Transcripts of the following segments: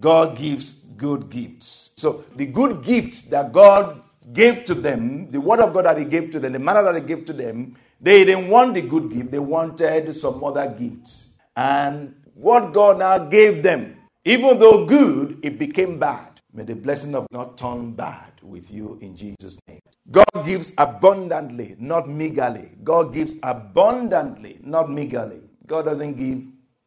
God gives good gifts. So the good gifts that God gave to them, the word of God that He gave to them, the manna that He gave to them, they didn't want the good gift, they wanted some other gifts. And what God now gave them, even though good, it became bad. May the blessing of God turn bad with you in Jesus' name. God gives abundantly, not meagerly. God gives abundantly, not meagerly. God doesn't give,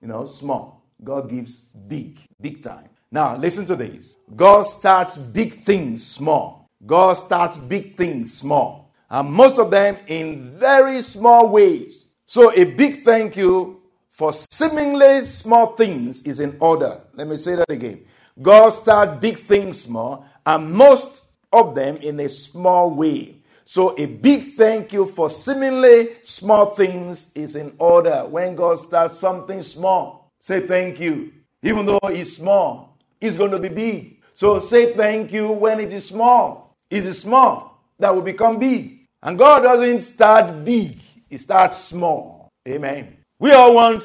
you know, small. God gives big, big time. Now, listen to this. God starts big things small. God starts big things small. And most of them in very small ways. So, a big thank you for seemingly small things is in order. Let me say that again. God starts big things small, and most of them in a small way. So, a big thank you for seemingly small things is in order. When God starts something small, say thank you. Even though it's small, it's going to be big. So, say thank you when it is small. It is small that will become big. And God doesn't start big, He starts small. Amen. We all want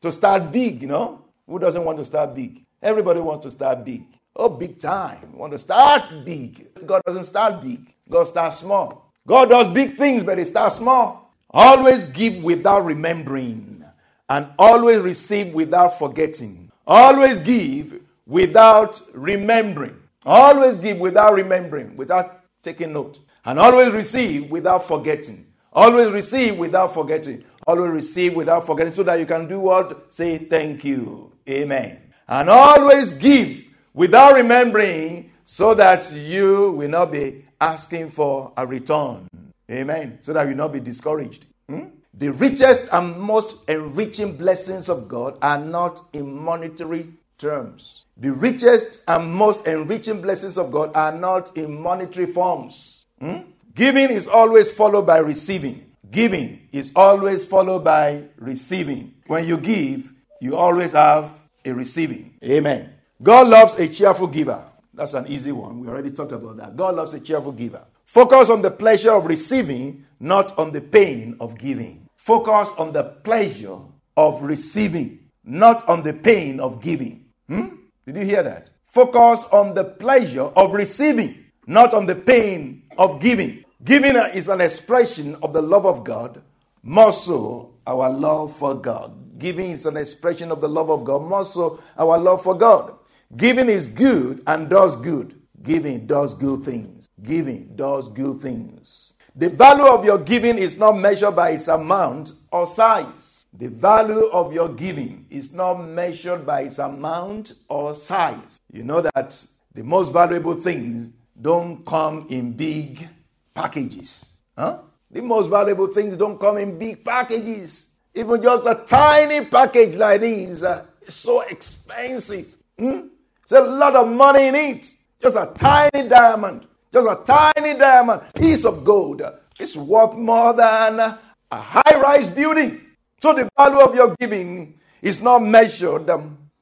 to start big, you know. Who doesn't want to start big? Everybody wants to start big. Oh, big time. Want to start big. God doesn't start big. God starts small. God does big things, but He starts small. Always give without remembering, and always receive without forgetting. Always give without remembering. Always give without remembering, without taking note. And always receive without forgetting. Always receive without forgetting. Always receive without forgetting so that you can do what? Say thank you. Amen. And always give without remembering so that you will not be asking for a return. Amen. So that you will not be discouraged. Hmm? The richest and most enriching blessings of God are not in monetary terms. The richest and most enriching blessings of God are not in monetary forms. Hmm? Giving is always followed by receiving. Giving is always followed by receiving. When you give, you always have a receiving. Amen. God loves a cheerful giver. That's an easy one. We already talked about that. God loves a cheerful giver. Focus on the pleasure of receiving, not on the pain of giving. Focus on the pleasure of receiving, not on the pain of giving. Hmm? Did you hear that? Focus on the pleasure of receiving, not on the pain of giving. Giving is an expression of the love of God, more so our love for God. Giving is an expression of the love of God, more so our love for God. Giving is good and does good. Giving does good things. Giving does good things. The value of your giving is not measured by its amount or size. The value of your giving is not measured by its amount or size. You know that the most valuable things don't come in big packages. Huh? The most valuable things don't come in big packages. Even just a tiny package like this uh, is so expensive. Hmm? There's a lot of money in it. Just a tiny diamond, just a tiny diamond, piece of gold. It's worth more than a high rise building. So the value of your giving is not measured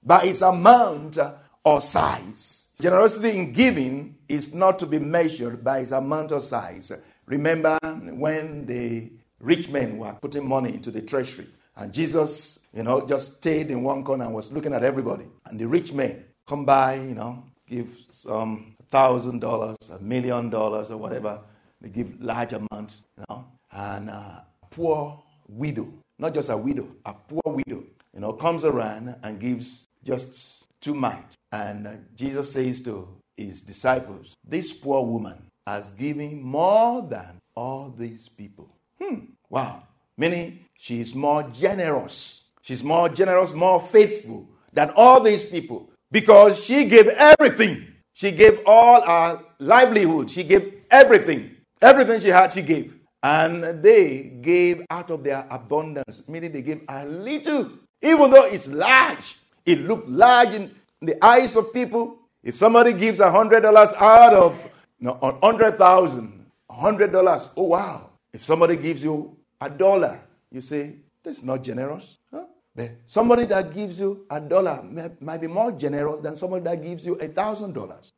by its amount or size. Generosity in giving is not to be measured by its amount or size. Remember when the rich men were putting money into the treasury, and Jesus, you know, just stayed in one corner and was looking at everybody. And the rich men come by, you know, give some thousand dollars, a million dollars, or whatever. They give large amounts, you know. And a poor widow, not just a widow, a poor widow, you know, comes around and gives just two mites. And uh, Jesus says to his disciples, This poor woman has given more than all these people. Hmm. Wow. Meaning she is more generous. She's more generous, more faithful than all these people because she gave everything. She gave all her livelihood. She gave everything. Everything she had, she gave. And they gave out of their abundance, meaning they gave a little, even though it's large. It looked large in the eyes of people. If somebody gives a hundred dollars out of no, hundred thousand, a hundred dollars, oh wow. If somebody gives you a dollar, you say, that's not generous. Huh? But somebody that gives you a dollar might be more generous than somebody that gives you a thousand dollars.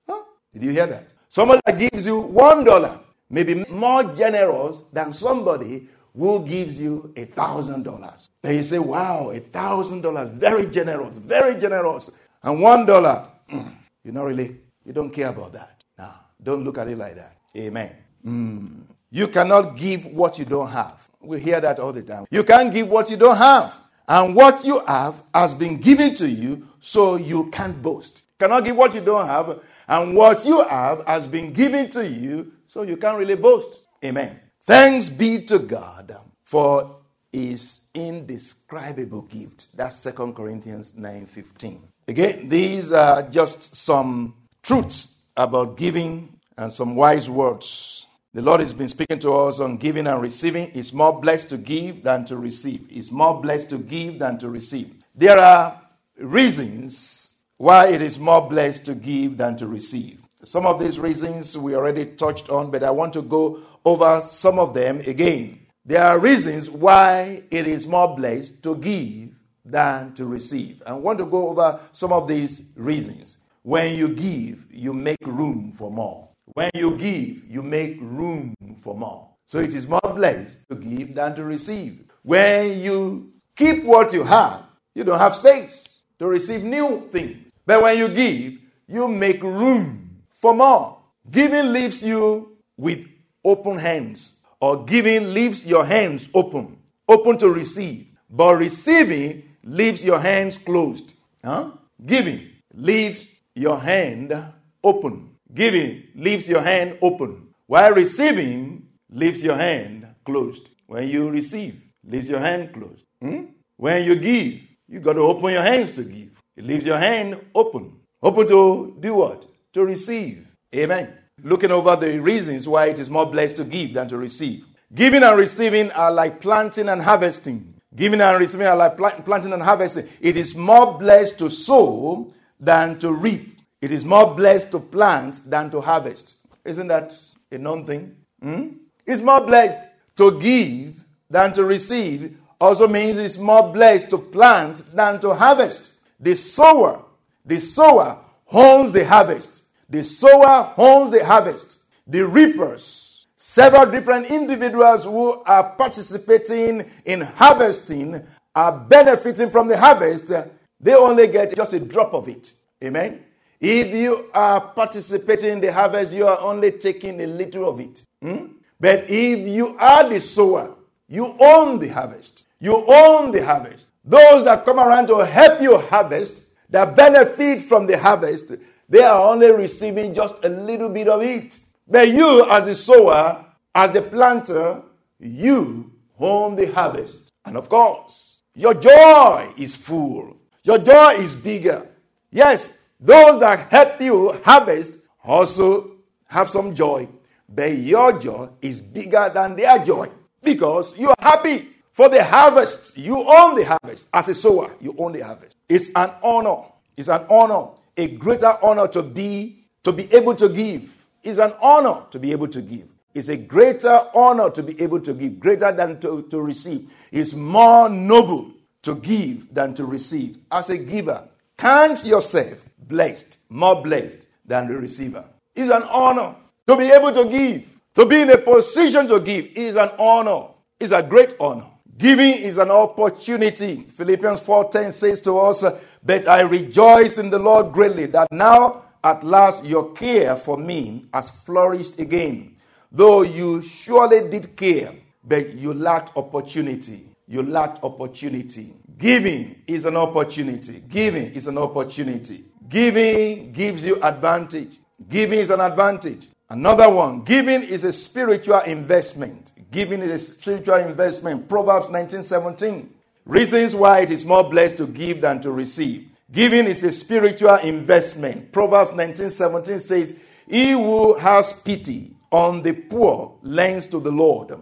Did you hear that? Somebody that gives you one dollar may be more generous than somebody who gives you a thousand dollars. Then you say, wow, a thousand dollars, very generous, very generous. And one dollar, mm, You're not really, you don't care about that. Now, don't look at it like that. Amen. Mm. You cannot give what you don't have. We hear that all the time. You can't give what you don't have. And what you have has been given to you, so you can't boast. You cannot give what you don't have, and what you have has been given to you, so you can't really boast. Amen. Thanks be to God for his indescribable gift. That's Second Corinthians 9:15. Again, these are just some truths about giving and some wise words. The Lord has been speaking to us on giving and receiving. It's more blessed to give than to receive. It's more blessed to give than to receive. There are reasons why it is more blessed to give than to receive. Some of these reasons we already touched on, but I want to go over some of them again. There are reasons why it is more blessed to give than to receive. I want to go over some of these reasons. When you give, you make room for more. When you give, you make room for more. So it is more blessed to give than to receive. When you keep what you have, you don't have space to receive new things. But when you give, you make room for more. Giving leaves you with open hands, or giving leaves your hands open, open to receive. But receiving leaves your hands closed. Huh? Giving leaves your hand open. Giving leaves your hand open. While receiving leaves your hand closed. When you receive, leaves your hand closed. Hmm? When you give, you got to open your hands to give. It leaves your hand open. Open to do what? To receive. Amen. Looking over the reasons why it is more blessed to give than to receive. Giving and receiving are like planting and harvesting. Giving and receiving are like planting and harvesting. It is more blessed to sow than to reap. It is more blessed to plant than to harvest. Isn't that a known thing? Hmm? It's more blessed to give than to receive. Also means it's more blessed to plant than to harvest. The sower, the sower owns the harvest. The sower owns the harvest. The reapers Several different individuals who are participating in harvesting are benefiting from the harvest. They only get just a drop of it. Amen. If you are participating in the harvest, you are only taking a little of it. Hmm? But if you are the sower, you own the harvest. You own the harvest. Those that come around to help you harvest, that benefit from the harvest, they are only receiving just a little bit of it. But you, as the sower, as the planter, you own the harvest. And of course, your joy is full. Your joy is bigger. Yes, those that help you harvest also have some joy. But your joy is bigger than their joy because you are happy for the harvest. You own the harvest. As a sower, you own the harvest. It's an honor. It's an honor, a greater honor to be to be able to give it's an honor to be able to give. It's a greater honor to be able to give, greater than to, to receive. It's more noble to give than to receive. As a giver, count yourself blessed, more blessed than the receiver. It's an honor to be able to give, to be in a position to give is an honor. It's a great honor. Giving is an opportunity. Philippians 4:10 says to us, "But I rejoice in the Lord greatly that now at last your care for me has flourished again. Though you surely did care, but you lacked opportunity. You lacked opportunity. Giving is an opportunity. Giving is an opportunity. Giving gives you advantage. Giving is an advantage. Another one, giving is a spiritual investment. Giving is a spiritual investment. Proverbs 19:17. Reasons why it is more blessed to give than to receive. Giving is a spiritual investment. Proverbs 19:17 says, "He who has pity on the poor lends to the Lord,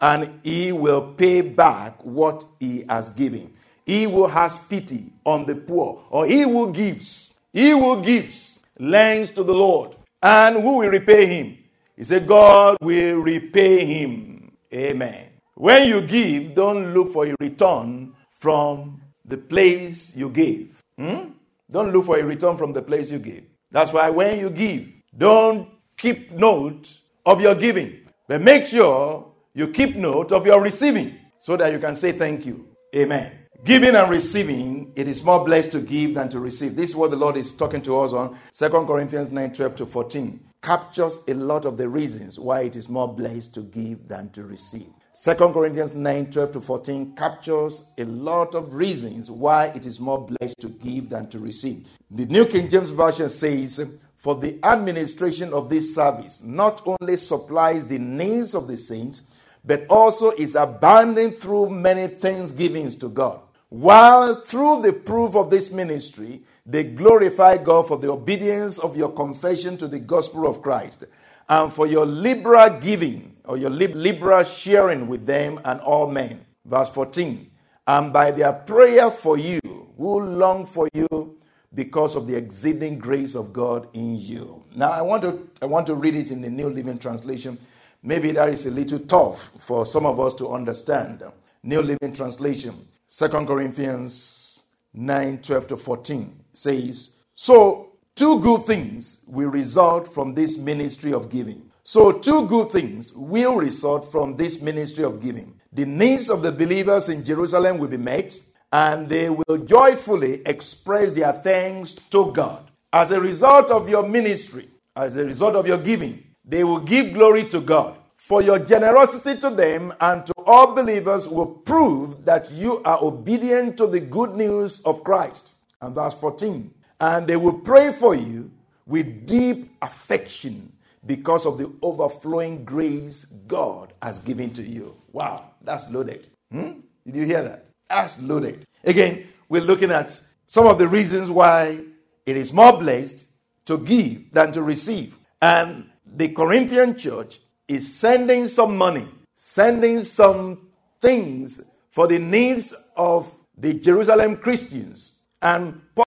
and he will pay back what he has given." He who has pity on the poor, or he who gives, he who gives lends to the Lord, and who will repay him? He said, God will repay him. Amen. When you give, don't look for a return from the place you gave. Hmm? Don't look for a return from the place you give. That's why when you give, don't keep note of your giving, but make sure you keep note of your receiving so that you can say thank you. Amen. Giving and receiving, it is more blessed to give than to receive. This is what the Lord is talking to us on 2 Corinthians 9 12 to 14. Captures a lot of the reasons why it is more blessed to give than to receive. 2 Corinthians 9 12 to 14 captures a lot of reasons why it is more blessed to give than to receive. The New King James Version says, For the administration of this service not only supplies the needs of the saints, but also is abounding through many thanksgivings to God. While through the proof of this ministry, they glorify God for the obedience of your confession to the gospel of Christ and for your liberal giving or your liberal sharing with them and all men. Verse 14. And by their prayer for you, who long for you because of the exceeding grace of God in you. Now I want to I want to read it in the New Living Translation. Maybe that is a little tough for some of us to understand. New Living Translation, 2 Corinthians 9, 12 to 14 says, So two good things will result from this ministry of giving. So, two good things will result from this ministry of giving. The needs of the believers in Jerusalem will be met, and they will joyfully express their thanks to God. As a result of your ministry, as a result of your giving, they will give glory to God. For your generosity to them and to all believers will prove that you are obedient to the good news of Christ. And verse 14. And they will pray for you with deep affection because of the overflowing grace God has given to you. Wow, that's loaded. Hmm? Did you hear that? That's loaded. Again, we're looking at some of the reasons why it is more blessed to give than to receive. And the Corinthian church is sending some money, sending some things for the needs of the Jerusalem Christians. And